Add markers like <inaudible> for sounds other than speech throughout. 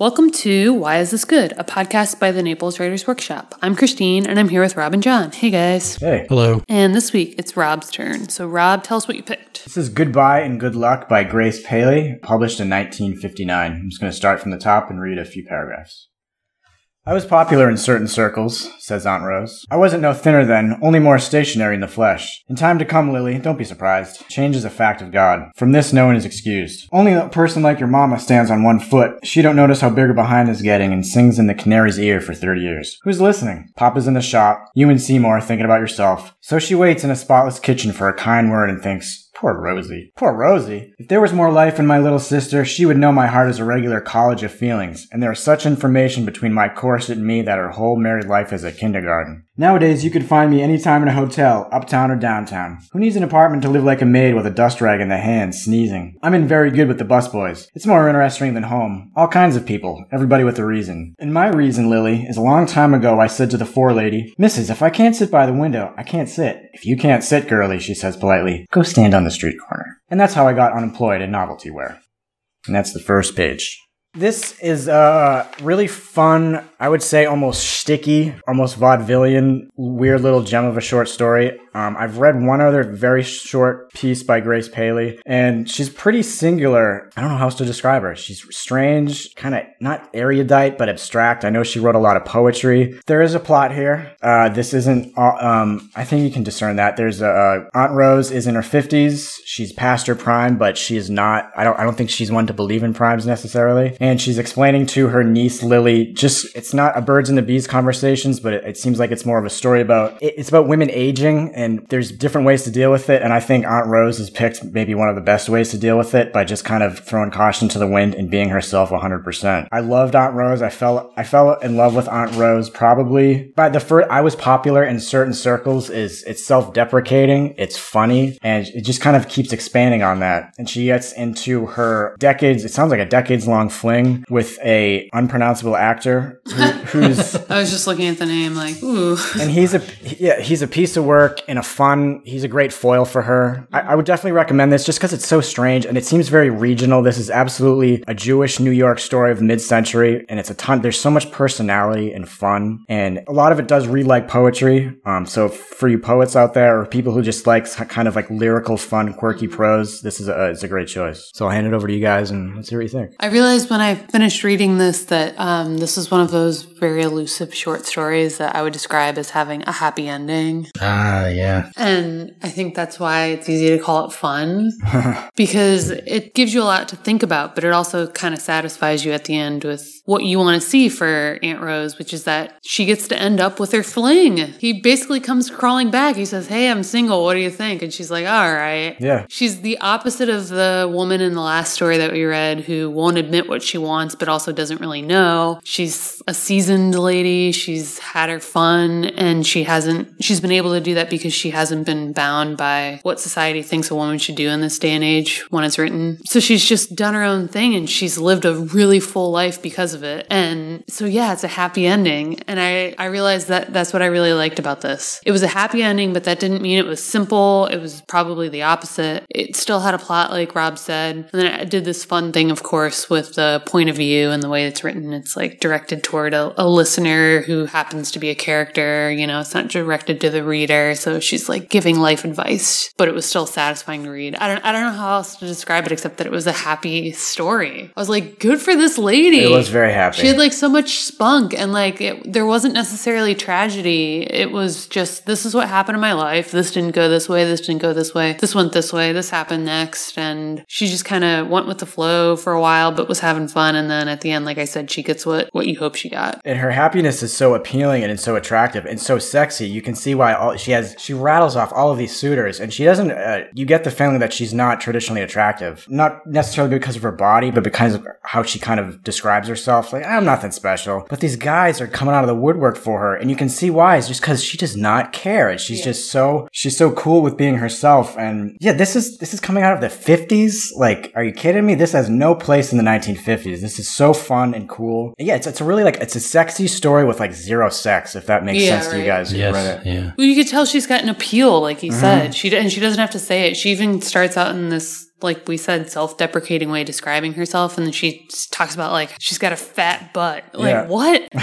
Welcome to Why Is This Good, a podcast by the Naples Writers Workshop. I'm Christine and I'm here with Rob and John. Hey guys. Hey. Hello. And this week it's Rob's turn. So, Rob, tell us what you picked. This is Goodbye and Good Luck by Grace Paley, published in 1959. I'm just going to start from the top and read a few paragraphs. I was popular in certain circles, says Aunt Rose. I wasn't no thinner then, only more stationary in the flesh. In time to come, Lily, don't be surprised. Change is a fact of God. From this, no one is excused. Only a person like your mama stands on one foot. She don't notice how big her behind is getting and sings in the canary's ear for 30 years. Who's listening? Papa's in the shop. You and Seymour thinking about yourself. So she waits in a spotless kitchen for a kind word and thinks, Poor Rosie. Poor Rosie. If there was more life in my little sister, she would know my heart is a regular college of feelings, and there is such information between my corset and me that her whole married life is a kindergarten. Nowadays, you could find me anytime in a hotel, uptown or downtown. Who needs an apartment to live like a maid with a dust rag in the hand, sneezing? I'm in very good with the busboys. It's more interesting than home. All kinds of people, everybody with a reason. And my reason, Lily, is a long time ago I said to the forelady, Missus, if I can't sit by the window, I can't sit. If you can't sit, girlie, she says politely, go stand on the street corner. And that's how I got unemployed in novelty wear. And that's the first page. This is a really fun, I would say almost sticky, almost vaudevillian, weird little gem of a short story. Um, I've read one other very short piece by Grace Paley, and she's pretty singular. I don't know how else to describe her. She's strange, kind of not erudite, but abstract. I know she wrote a lot of poetry. There is a plot here. Uh, this isn't, uh, um, I think you can discern that. There's a, Aunt Rose is in her 50s. She's past her prime, but she is not, I don't, I don't think she's one to believe in primes necessarily. And she's explaining to her niece Lily, just, it's not a birds and the bees conversations, but it, it seems like it's more of a story about, it, it's about women aging and there's different ways to deal with it. And I think Aunt Rose has picked maybe one of the best ways to deal with it by just kind of throwing caution to the wind and being herself 100%. I loved Aunt Rose. I fell, I fell in love with Aunt Rose probably by the first, I was popular in certain circles is it's self-deprecating. It's funny and it just kind of keeps expanding on that. And she gets into her decades, it sounds like a decades long fling with a unpronounceable actor who, <laughs> who's, I was just looking at the name, like, ooh. and he's a, yeah, he's a piece of work and a fun, he's a great foil for her. I, I would definitely recommend this just because it's so strange and it seems very regional. This is absolutely a Jewish New York story of mid-century and it's a ton, there's so much personality and fun and a lot of it does read like poetry. Um, so for you poets out there or people who just like kind of like lyrical, fun, quirky prose, this is a, it's a great choice. So I'll hand it over to you guys and let's hear what you think. I realized when I finished reading this that um, this is one of those very elusive short stories that I would describe as having a happy ending. Ah, yeah. And I think that's why it's easy to call it fun <laughs> because it gives you a lot to think about, but it also kind of satisfies you at the end with what you want to see for Aunt Rose, which is that she gets to end up with her fling. He basically comes crawling back. He says, Hey, I'm single. What do you think? And she's like, All right. Yeah. She's the opposite of the woman in the last story that we read who won't admit what she wants, but also doesn't really know. She's a seasoned lady. She's had her fun and she hasn't, she's been able to do that because she hasn't been bound by what society thinks a woman should do in this day and age when it's written. So she's just done her own thing and she's lived a really full life because of it. And so, yeah, it's a happy ending. And I, I realized that that's what I really liked about this. It was a happy ending, but that didn't mean it was simple. It was probably the opposite. It still had a plot, like Rob said. And then I did this fun thing, of course, with the point of view and the way it's written. It's like directed toward a, a listener who happens to be a character. You know, it's not directed to the reader. So she's like giving life advice, but it was still satisfying to read. I don't, I don't know how else to describe it except that it was a happy story. I was like, good for this lady. It was very happy. She had like so much spunk and like it, there wasn't necessarily tragedy. It was just this is what happened in my life. This didn't go this way. This didn't go this way. This went this way. This happened next. And she just kind of went with the flow for a while, but was having fun. And then at the end, like I said, she gets what what you hope she got. and her happiness is so appealing and it's so attractive and so sexy. You can see why all she has. She rattles off all of these suitors, and she doesn't. Uh, you get the feeling that she's not traditionally attractive, not necessarily because of her body, but because of how she kind of describes herself. Like I'm nothing special, but these guys are coming out of the woodwork for her, and you can see why. It's just because she does not care, and she's just so she's so cool with being herself. And yeah, this is this is coming out of the 50s. Like, are you kidding me? This has no place in the 1950s. This is so fun and cool. Yeah, it's it's a really like it's a sexy story with like zero sex, if that makes Yeah, sense to you guys. who read it. Yeah. Well, you could tell she's got an appeal, like Mm-hmm. you said. She and she doesn't have to say it. She even starts out in this like we said, self deprecating way describing herself. And then she talks about like she's got a fat butt. Like, Yeah. what? <laughs>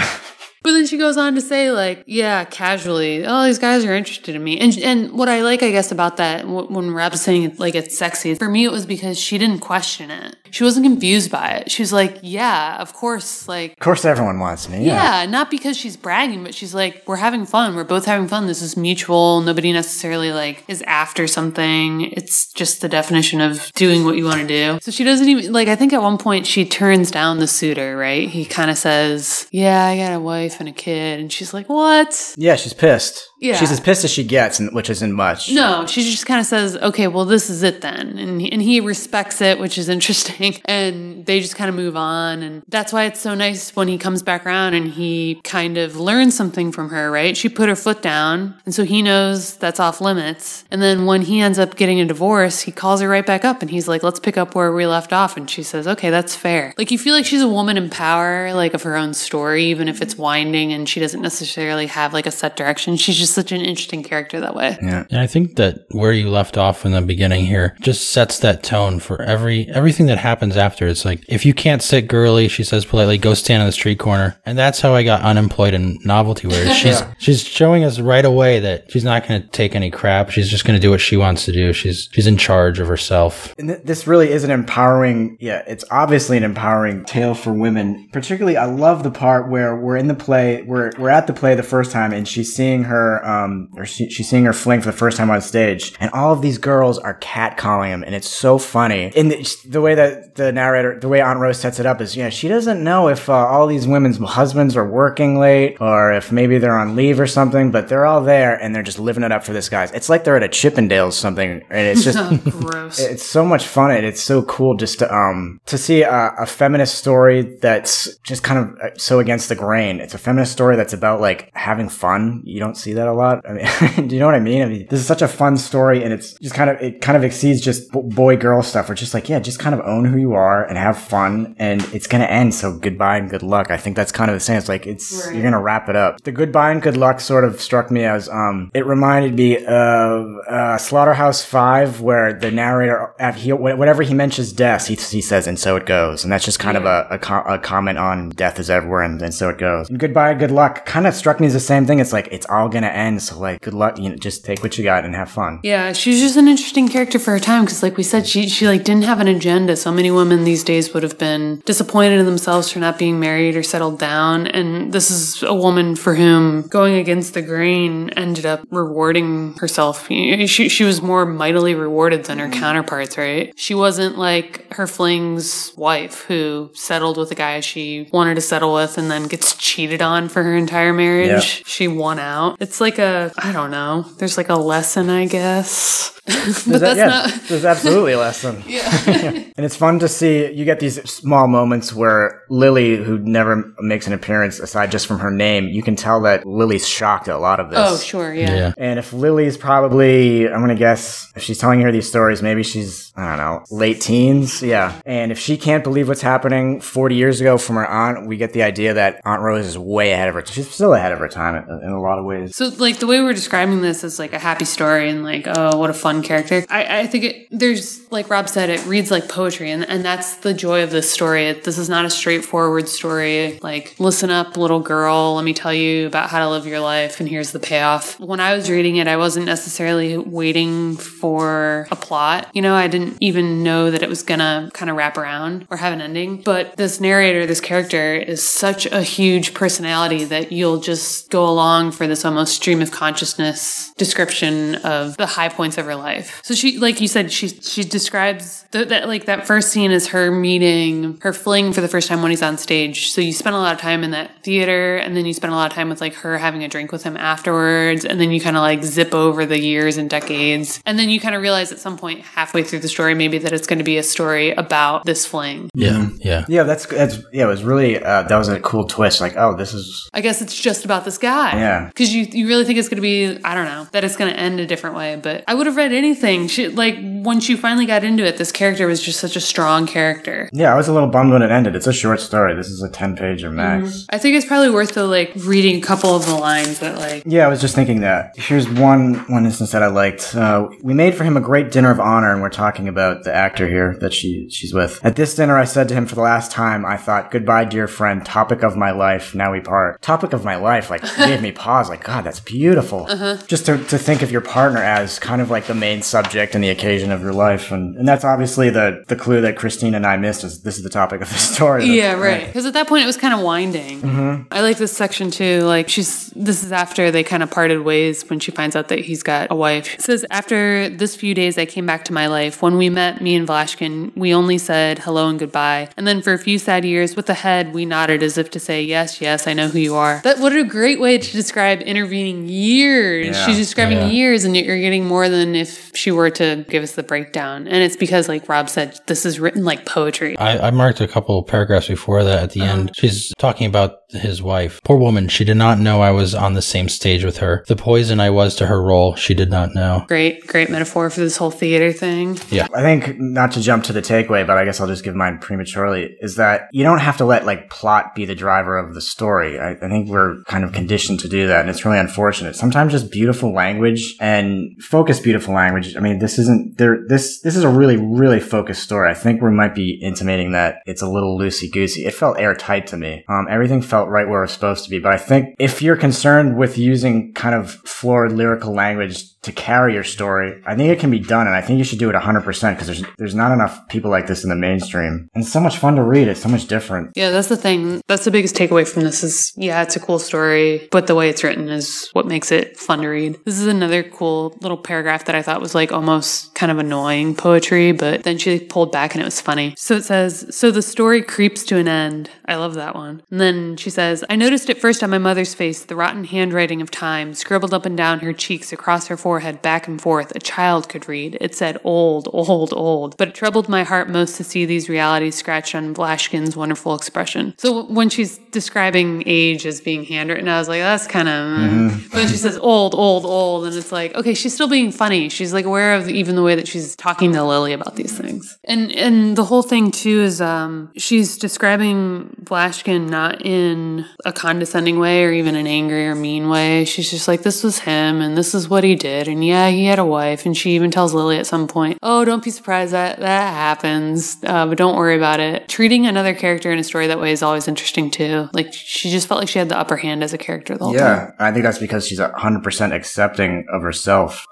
But then she goes on to say, like, yeah, casually, oh, these guys are interested in me. And and what I like, I guess, about that, wh- when Rob's saying like it's sexy, for me, it was because she didn't question it. She wasn't confused by it. She was like, yeah, of course, like, Of course, everyone wants me. yeah, not because she's bragging, but she's like, we're having fun. We're both having fun. This is mutual. Nobody necessarily like is after something. It's just the definition of doing what you want to do. So she doesn't even like. I think at one point she turns down the suitor. Right? He kind of says, "Yeah, I got a wife and a kid," and she's like, "What?" Yeah, she's pissed. Yeah. She's as pissed as she gets, which isn't much. No, she just kind of says, "Okay, well, this is it then," and he, and he respects it, which is <laughs> interesting. And they just kind of move on, and that's why it's so nice when he comes back around and he kind of learns something from her. Right? She put her foot down, and so he knows that's off limits. And then when he ends up getting a divorce, he calls her right back up, and he's like, "Let's pick up where we left off." And she says, "Okay, that's fair." Like you feel like she's a woman in power, like of her own story, even if it's winding and she doesn't necessarily have like a set direction. She's just such an interesting character that way. Yeah. And I think that where you left off in the beginning here just sets that tone for every everything that happens after. It's like if you can't sit girly, she says politely, go stand on the street corner. And that's how I got unemployed in novelty wear. <laughs> She's she's showing us right away that she's not going to take any crap. She's just going to do what she wants to do. She's she's in charge of herself. And th- this really is an empowering, yeah, it's obviously an empowering tale for women. Particularly, I love the part where we're in the play, we're, we're at the play the first time and she's seeing her, um, or she, she's seeing her fling for the first time on stage. And all of these girls are catcalling him and it's so funny. And the, the way that the narrator, the way Aunt Rose sets it up is, yeah, she doesn't know if uh, all these women's husbands are working late or if maybe they're on leave or something, but they're all there and they're just living it up for this guy. It's like they're at a Chippendales something and it's just, <laughs> Gross. it's so much fun and it's so cool just to um to see a, a feminist story that's just kind of uh, so against the grain it's a feminist story that's about like having fun you don't see that a lot. I mean <laughs> do you know what i mean? I mean this is such a fun story and it's just kind of it kind of exceeds just boy girl stuff. It's just like yeah just kind of own who you are and have fun and it's gonna end. So goodbye and good luck. I think that's kind of the same it's like it's Right. you're gonna wrap it up. The goodbye and good luck sort of struck me as um it reminded me of uh slaughterhouse five where the narrator he, whenever he mentions death he, he says and so it goes. And that's just kind of a, a, a comment on death is everywhere and, and so it goes. And goodbye good luck. Kind of struck me as the same thing. It's like it's all gonna end so like good luck you know just take what you got and have fun Yeah, she's just an interesting character for her time because, like we said, she she like didn't have an agenda. So many women these days would have been disappointed in themselves for not being married or settled down, and this is a woman for whom going against the grain ended up rewarding herself. She she was more mightily rewarded than her counterparts, right? She wasn't like her fling's wife who settled with a guy she wanted to settle with and then gets cheated on for her entire marriage. She won out. It's like a I don't know. There's like a lesson, I guess. <laughs> but There's that's that- yeah, not. there's absolutely a lesson <laughs> <laughs> and it's fun to see you get these small moments where Lily, who never makes an appearance aside just from her name, you can tell that Lily's shocked at a lot of this. Oh, sure, yeah. Yeah. And if Lily's probably, I'm gonna guess, if she's telling her these stories, maybe she's, I don't know, late teens. Yeah. And if she can't believe what's happening 40 years ago from her aunt, we get the idea that Aunt Rose is way ahead of her. She's still ahead of her time in, in a lot of ways. So, like the way we're describing this is like a happy story and like, oh, what a fun character. I, I think it, there's, like Rob said, it reads like poetry, and, and that's the joy of this story. This is not a straightforward story. Like, listen up, little girl. Let me tell you about how to live your life, and here's the payoff. When I was reading it, I wasn't necessarily waiting for a plot. You know, I didn't even know that it was gonna kind of wrap around or have an ending. But this narrator, this character, is such a huge personality that you'll just go along for this almost stream of consciousness description of the high points of her life. So she, like you said, she she describes th- that like that first scene is her meeting her fling for the first time when he's on stage. So you spend a lot of time in that theater, and then you spend a lot of time with like her having a drink with him afterwards, and then you kind of like zip over the years and decades, and then you kind of realize at some point halfway through the story maybe that it's going to be a story about this fling. Yeah. Yeah. Yeah, that's, that's, yeah, it was really, uh, that was a cool twist. Like, oh, this is, I guess it's just about this guy. Yeah. Because you, you really think it's going to be, I don't know, that it's going to end a different way. But I would have read anything. She like once she finally got into it, this character was just such a strong character. Yeah, I was a little bummed when it ended. It's a short story. This is a 10 pager max. I think it's probably worth the like reading a couple of the lines that like Yeah, I was just thinking that. Here's one one instance that I liked. Uh, we made for him a great dinner of honor, and we're talking about the actor here that she she's with. At this dinner, I said to him for the last time, I thought, "Goodbye, dear friend. Topic of my life. Now we part." Topic of my life, like gave me <laughs> pause. Like, God, that's beautiful. Just to, to think of your partner as kind of like the main subject and the occasion of your life, and and that's obviously the the clue that Christine and I missed. Is this is the topic of the <laughs> story? Yeah, right. Because at that point it was kind of winding. Mm-hmm. I like this section too. Like she's this is after they kind of parted ways when she finds out that he's got a wife. It says after this few days I came back to my life. When we met, me and Vlashkin, we only said hello and goodbye. And then for a few sad years, with the head, we nodded as if to say, Yes, yes, I know who you are. That what a great way to describe intervening years. Yeah. She's describing Yeah. years and you're getting more than if she were to give us the breakdown. And it's because like Rob said, this is written like poetry. I, I marked a couple paragraphs before that at the end. Uh-huh. She's talking about his wife. Poor woman, she did not know I was on the same stage with her. The poison I was to her role, she did not know. Great, great metaphor for this whole theater thing. Yeah. I think not to jump to the takeaway, but I guess I'll just give mine prematurely. Is that you don't have to let like plot be the driver of the story. I, I think we're kind of conditioned to do that, and it's really unfortunate. Sometimes just beautiful language and focus beautiful language. I mean, this isn't there. This this is a really really focused story. I think we might be intimating that it's a little loosey goosey. It felt airtight to me. Um, everything felt right where it was supposed to be. But I think if you're concerned with using kind of florid lyrical language to carry your story, I think it can be done, and I think you should do it 100% because there's there's not enough people like this in the mainstream, and it's so much fun to read. It's so much different. Yeah, that's the thing. That's the biggest takeaway from this is yeah, it's a cool story, but the way it's written is what makes it fun to read. This is another cool little paragraph that I thought was like almost kind of annoying poetry, but then she pulled back and it was funny. So it says, So the story creeps to an end. I love that one. And then she says, I noticed at first on my mother's face the rotten handwriting of time scribbled up and down her cheeks across her forehead, back and forth. A child could read. It said old, old, old. But it troubled my heart most to see these realities scratched on Vlashkin's wonderful expression. So when she's describing age as being handwritten, I was like, that's kind of. But she says old, old, old, and it's like, okay, she's still being funny. She's like aware of even the way that she's talking to Lily about these things. And and the whole thing too is um she's describing Blashkin not in a condescending way or even an angry or mean way. She's just like, this was him and this is what he did. And yeah, he had a wife. And she even tells Lily at some point, oh, don't be surprised that that happens, uh, but don't worry about it. Treating another character in a story that way is always interesting too. Like she just felt like she had the upper hand as a character the whole time. Yeah, I think that's because she's 100% accepting of herself.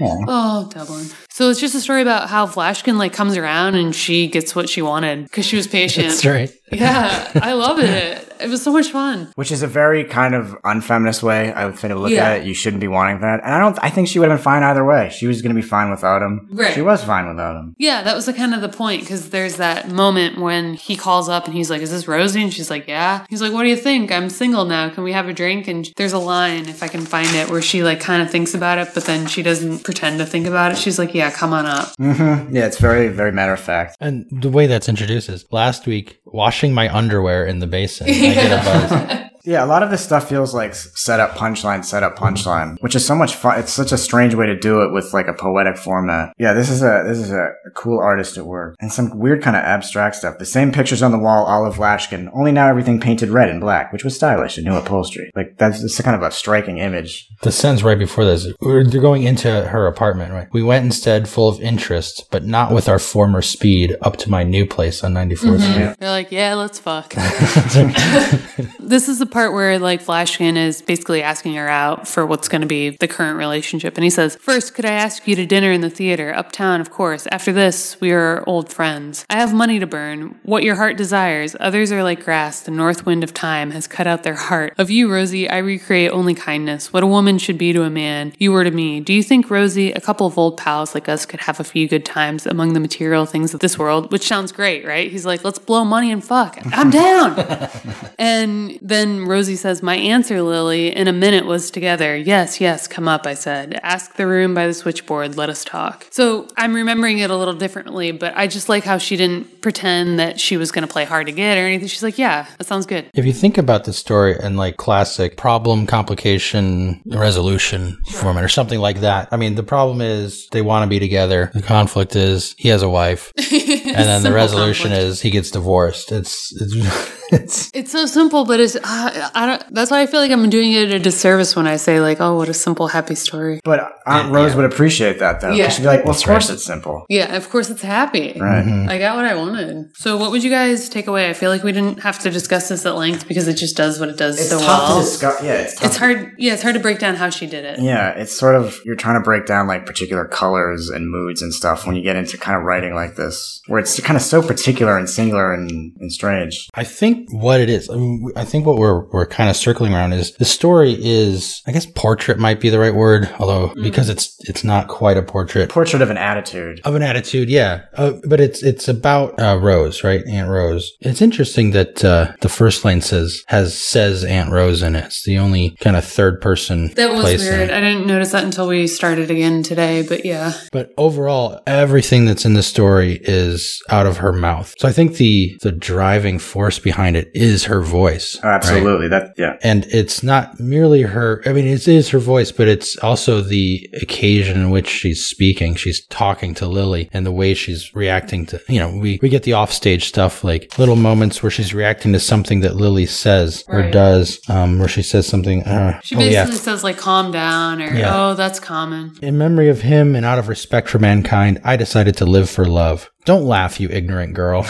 Oh, Dublin. So it's just a story about how Vlashkin like comes around and she gets what she wanted because she was patient. That's right. Yeah, I <laughs> love it. It was so much fun. Which is a very kind of unfeminist way, I would think, to look Yeah. at it. You shouldn't be wanting that. And I don't, I think she would have been fine either way. She was going to be fine without him. Right. She was fine without him. Yeah, that was the kind of the point because there's that moment when he calls up and he's like, "Is this Rosie?" And she's like, "Yeah." He's like, "What do you think? I'm single now. Can we have a drink?" And there's a line if I can find it where she like kind of thinks about it, but then she doesn't pretend to think about it. She's like, "Yeah, come on up." Mm-hmm. Yeah, it's very, very matter of fact. And the way that's introduced is last week, washing my underwear in the basin. I get a buzz. <laughs> Yeah, a lot of this stuff feels like set up punchline, set up punchline, which is so much fun. It's such a strange way to do it with like a poetic format. Yeah, this is a this is a, a cool artist at work, and some weird kind of abstract stuff. The same pictures on the wall, all of Vlashkin. Only now everything painted red and black, which was stylish and new upholstery. Like that's it's kind of a striking image. The sentence right before this, we're- they're going into her apartment, right? We went instead full of interest, but not with our former speed up to my new place on 94th mm-hmm. Street. They're like, "Yeah, let's fuck." <laughs> <laughs> <laughs> this is the part where like Vlashkin is basically asking her out for what's going to be the current relationship, and he says, First, could I ask you to dinner in the theater uptown? Of course. After this, we are old friends. I have money to burn. What your heart desires. Others are like grass. The north wind of time has cut out their heart. Of you, Rosie, I recreate only kindness. What a woman should be to a man, you were to me. Do you think, Rosie, a couple of old pals like us could have a few good times among the material things of this world? Which sounds great, right? He's like, let's blow money and fuck. I'm down. <laughs> And then Rosie says, My answer, Lily, in a minute was together. Yes, yes, come up, I said. Ask the room by the switchboard. Let us talk. So I'm remembering it a little differently, but I just like how she didn't pretend that she was going to play hard to get or anything. She's like, Yeah, that sounds good. If you think about the story in like classic problem, complication, resolution format or something like that, I mean, the problem is they want to be together. The conflict is he has a wife. <laughs> and then the resolution conflict. is he gets divorced. It's, it's, <laughs> it's, <laughs> It's so simple, but it's uh, I don't. That's why I feel like I'm doing it a disservice when I say like, "Oh, what a simple, happy story." But Aunt Rose would appreciate that though. Yeah. She'd be like, well, of course right. it's simple. Yeah, of course it's happy. Right. I got what I wanted. So, what would you guys take away? I feel like we didn't have to discuss this at length because it just does what it does It's so tough well. to discuss. Yeah, it's tough. it's hard. Yeah, it's hard to break down how she did it. Yeah, it's sort of you're trying to break down like particular colors and moods and stuff when you get into kind of writing like this, where it's kind of so particular and singular and, and strange. I think what it is, I, mean, I think what we're, we're kind of circling around is the story is, I guess portrait might be the right word, although because it's, it's not quite a portrait Portrait of an attitude. of an attitude. Yeah. Uh, but it's, it's about, uh, Rose, right? Aunt Rose. It's interesting that, uh, the first line says, has, says Aunt Rose in it. It's the only kind of third person That was place weird. I didn't notice that until we started again today. But yeah, But overall, everything that's in the story is out of her mouth. So I think the the driving force behind it is her voice. Oh, right? absolutely. That yeah. And it's not merely her. I mean, it is her voice, but it's also the occasion in which she's speaking. She's talking to Lily and the way she's reacting to. You know, we we get the offstage stuff like little moments where she's reacting to something that Lily says or does, um, where she says something. Uh, she oh basically yeah. says like, "Calm down," or Yeah. "Oh, that's common." In memory of him and out of respect for mankind, I decided to live for love. Don't laugh, you ignorant girl. <laughs>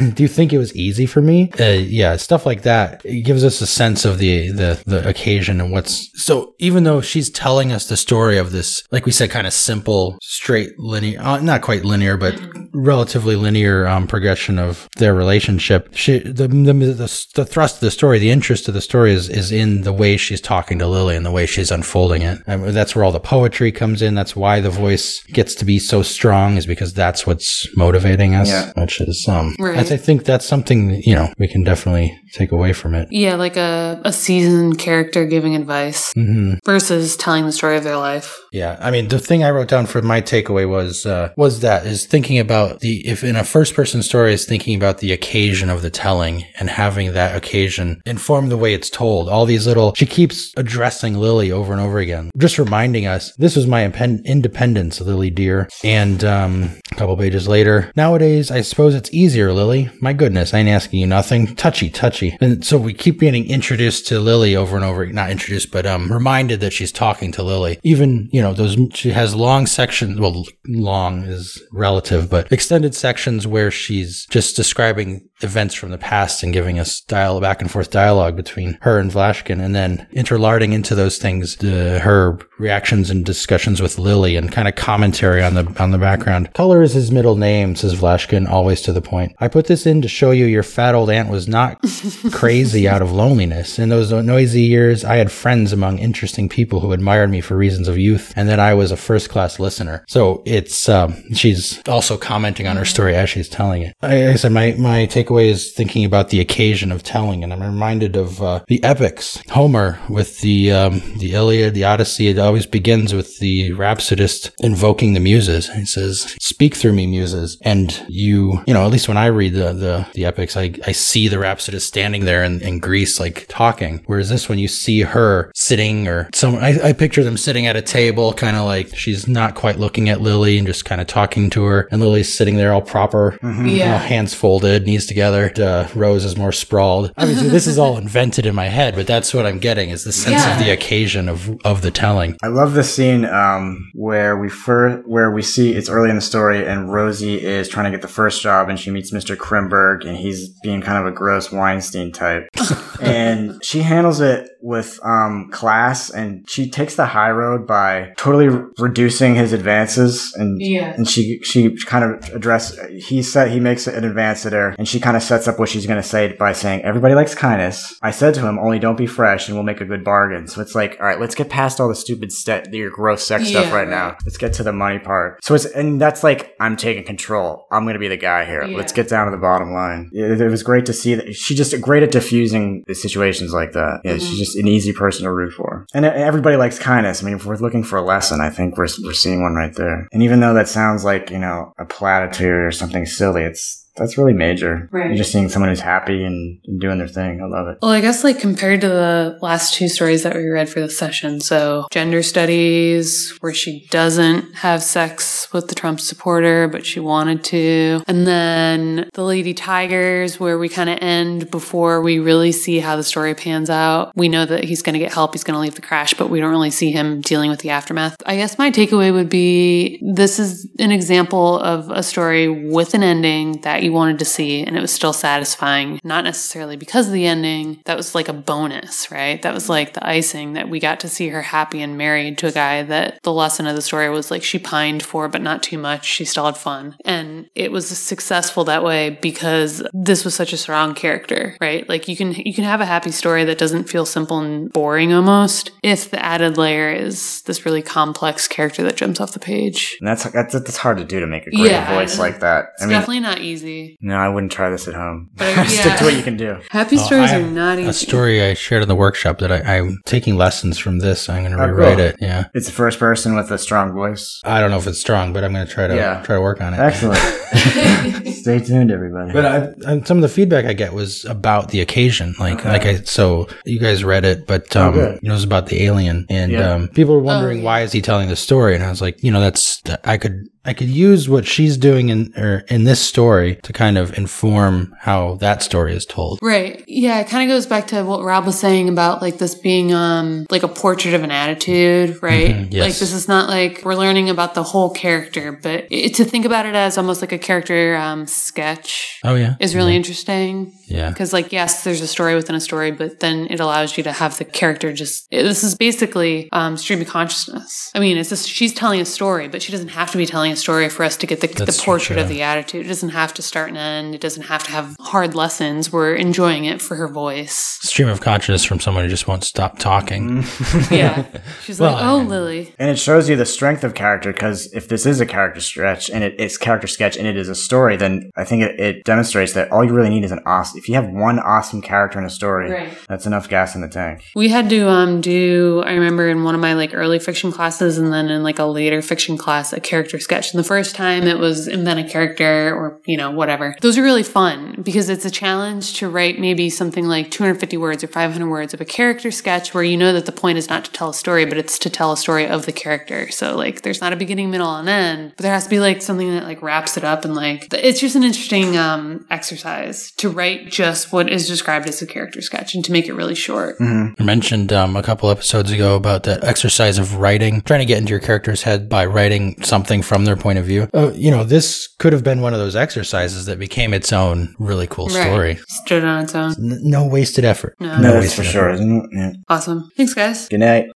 <laughs> Do you think it was easy for me? Uh, yeah, stuff like that. It gives us a sense of the, the the occasion and what's so. Even though she's telling us the story of this, like we said, kind of simple, straight, linear, uh, not quite linear, but relatively linear um, progression of their relationship. She the, the the the thrust of the story, the interest of the story is is in the way she's talking to Lily and the way she's unfolding it. I mean, that's where all the poetry comes in. That's why the voice gets to be so strong, is because that's what's motivating us. Yeah. Which is um, Right. I, I think that's something you know we can definitely take away from it. Yeah, like a a seasoned character giving advice hmm versus telling the story of their life. Yeah, I mean, the thing I wrote down for my takeaway was uh, was that is thinking about the if in a first person story is thinking about the occasion of the telling and having that occasion inform the way it's told. All these little she keeps addressing Lily over and over again, just reminding us this was my independence, Lily dear. And um, couple pages later, nowadays I suppose it's easier, Lily. My goodness, I ain't asking you nothing. Touchy, touchy. And so we keep getting introduced to Lily over and over. Not introduced, but um, reminded that she's talking to Lily. Even you know those she has long sections. Well, long is relative, but extended sections where she's just describing events from the past and giving us dial back and forth dialogue between her and Vlashkin, and then interlarding into those things the, her reactions and discussions with Lily and kind of commentary on the on the background. Color is his middle name, says Vlashkin, always to the point. I put this in to show you your fat old aunt was not <laughs> crazy out of loneliness. In those noisy years, I had friends among interesting people who admired me for reasons of youth, and that I was a first class listener. So it's um, she's also commenting on her story as she's telling it. I, I said my my takeaway is thinking about the occasion of telling, and I'm reminded of uh, the epics. Homer with the um, the Iliad, the Odyssey. It always begins with the rhapsodist invoking the muses. He says, "Speak through me, muses." And you, you know, at least when I read the the, the epics, I, I see the rhapsodist standing there in, in Greece, like talking. Whereas this one, you see her sitting, or some. I, I picture them sitting at a table, kind of like she's not quite looking at Lily and just kind of talking to her, and Lily's sitting there all proper, you know, Yeah. hands folded, knees together. Uh, Rose is more sprawled. Obviously, this is all invented in my head, but that's what I'm getting is the sense Yeah. of the occasion of of the telling. I love the scene um, where we fir- where we see it's early in the story and Rosie is trying to get the first job and she meets Mr. Krimberg and he's being kind of a gross Weinstein type <laughs> and she handles it with um, class and she takes the high road by totally re- reducing his advances and Yeah. and she she kind of address he said he makes an advance at her and she kind kind of sets up what she's going to say by saying, everybody likes kindness. I said to him, only don't be fresh and we'll make a good bargain. So it's like, all right, let's get past all the stupid, st- your gross sex stuff Yeah, right, now. Let's get to the money part. So it's, and that's like, I'm taking control. I'm going to be the guy here. Let's get down to the bottom line. It, it was great to see that she just great at diffusing the situations like that. Yeah, Mm-hmm. she's just an easy person to root for. And uh, everybody likes kindness. I mean, if we're looking for a lesson, I think we're, we're seeing one right there. And even though that sounds like, you know, a platitude or something silly, it's, that's really major. Right. You're just seeing someone who's happy and, and doing their thing. I love it. Well, I guess like compared to the last two stories that we read for the session, so gender studies, where she doesn't have sex with the Trump supporter, but she wanted to. And then the Lady Tigers, where we kind of end before we really see how the story pans out. We know that he's going to get help, he's going to leave the crash, but we don't really see him dealing with the aftermath. I guess my takeaway would be this is an example of a story with an ending that you wanted to see, and it was still satisfying, not necessarily because of the ending. That was like a bonus, right? That was like the icing that we got to see her happy and married to a guy that the lesson of the story was like she pined for, but not too much. She still had fun. And it was successful that way because this was such a strong character, right? Like you can you can have a happy story that doesn't feel simple and boring almost if the added layer is this really complex character that jumps off the page. And that's, that's, that's hard to do to make a great Yeah. voice like that. It's I mean, definitely not easy. No, I wouldn't try this at home. <laughs> But, <laughs> Stick to what you can do. Happy Oh, stories I are not easy. A story I shared in the workshop that I, I'm taking lessons from this. I'm going to Oh, rewrite cool. it. Yeah. It's the first person with a strong voice. I don't know if it's strong, but I'm going to try to Yeah. try to work on it. Excellent. <laughs> Stay tuned, everybody. But I, and some of the feedback I get was about the occasion, like like I so you guys read it, but um, good. you know, it was about the alien, and Yeah. um, people were wondering Oh, why is he telling the story, and I was like, you know, that's I could I could use what she's doing in or in this story to kind of inform how that story is told. Right. Yeah, it kind of goes back to what Rob was saying about like this being um like a portrait of an attitude, right? Mhm, yes. Like this is not like we're learning about the whole character, but it, to think about it as almost like a character um sketch Oh yeah, is really interesting. yeah. Because, like, yes, there's a story within a story, but then it allows you to have the character just. This is basically um, stream of consciousness. I mean, it's just she's telling a story, but she doesn't have to be telling a story for us to get the, the portrait true. of the attitude. It doesn't have to start and end. It doesn't have to have hard lessons. We're enjoying it for her voice. Stream of consciousness from someone who just won't stop talking. <laughs> Yeah. She's Well, like, oh, I- Lily. And it shows you the strength of character because if this is a character stretch and it, it's character sketch and it is a story, then I think it, it demonstrates that all you really need is an awesome. If you have one awesome character in a story, Right. that's enough gas in the tank. We had to um do I remember in one of my like early fiction classes and then in like a later fiction class a character sketch. And the first time it was invent a character or you know whatever. Those are really fun because it's a challenge to write maybe something like 250 words or 500 words of a character sketch where you know that the point is not to tell a story but it's to tell a story of the character. So like there's not a beginning, middle and end, but there has to be like something that like wraps it up and like it's just an interesting um exercise to write just what is described as a character sketch and to make it really short. I mentioned um, a couple episodes ago about that exercise of writing, trying to get into your character's head by writing something from their point of view. Uh, you know, this could have been one of those exercises that became its own really cool story. Right. Stood on its own. N- no wasted effort. No. No, that's wasted for effort. sure, isn't it? Yeah. Awesome. Thanks, guys. Good night.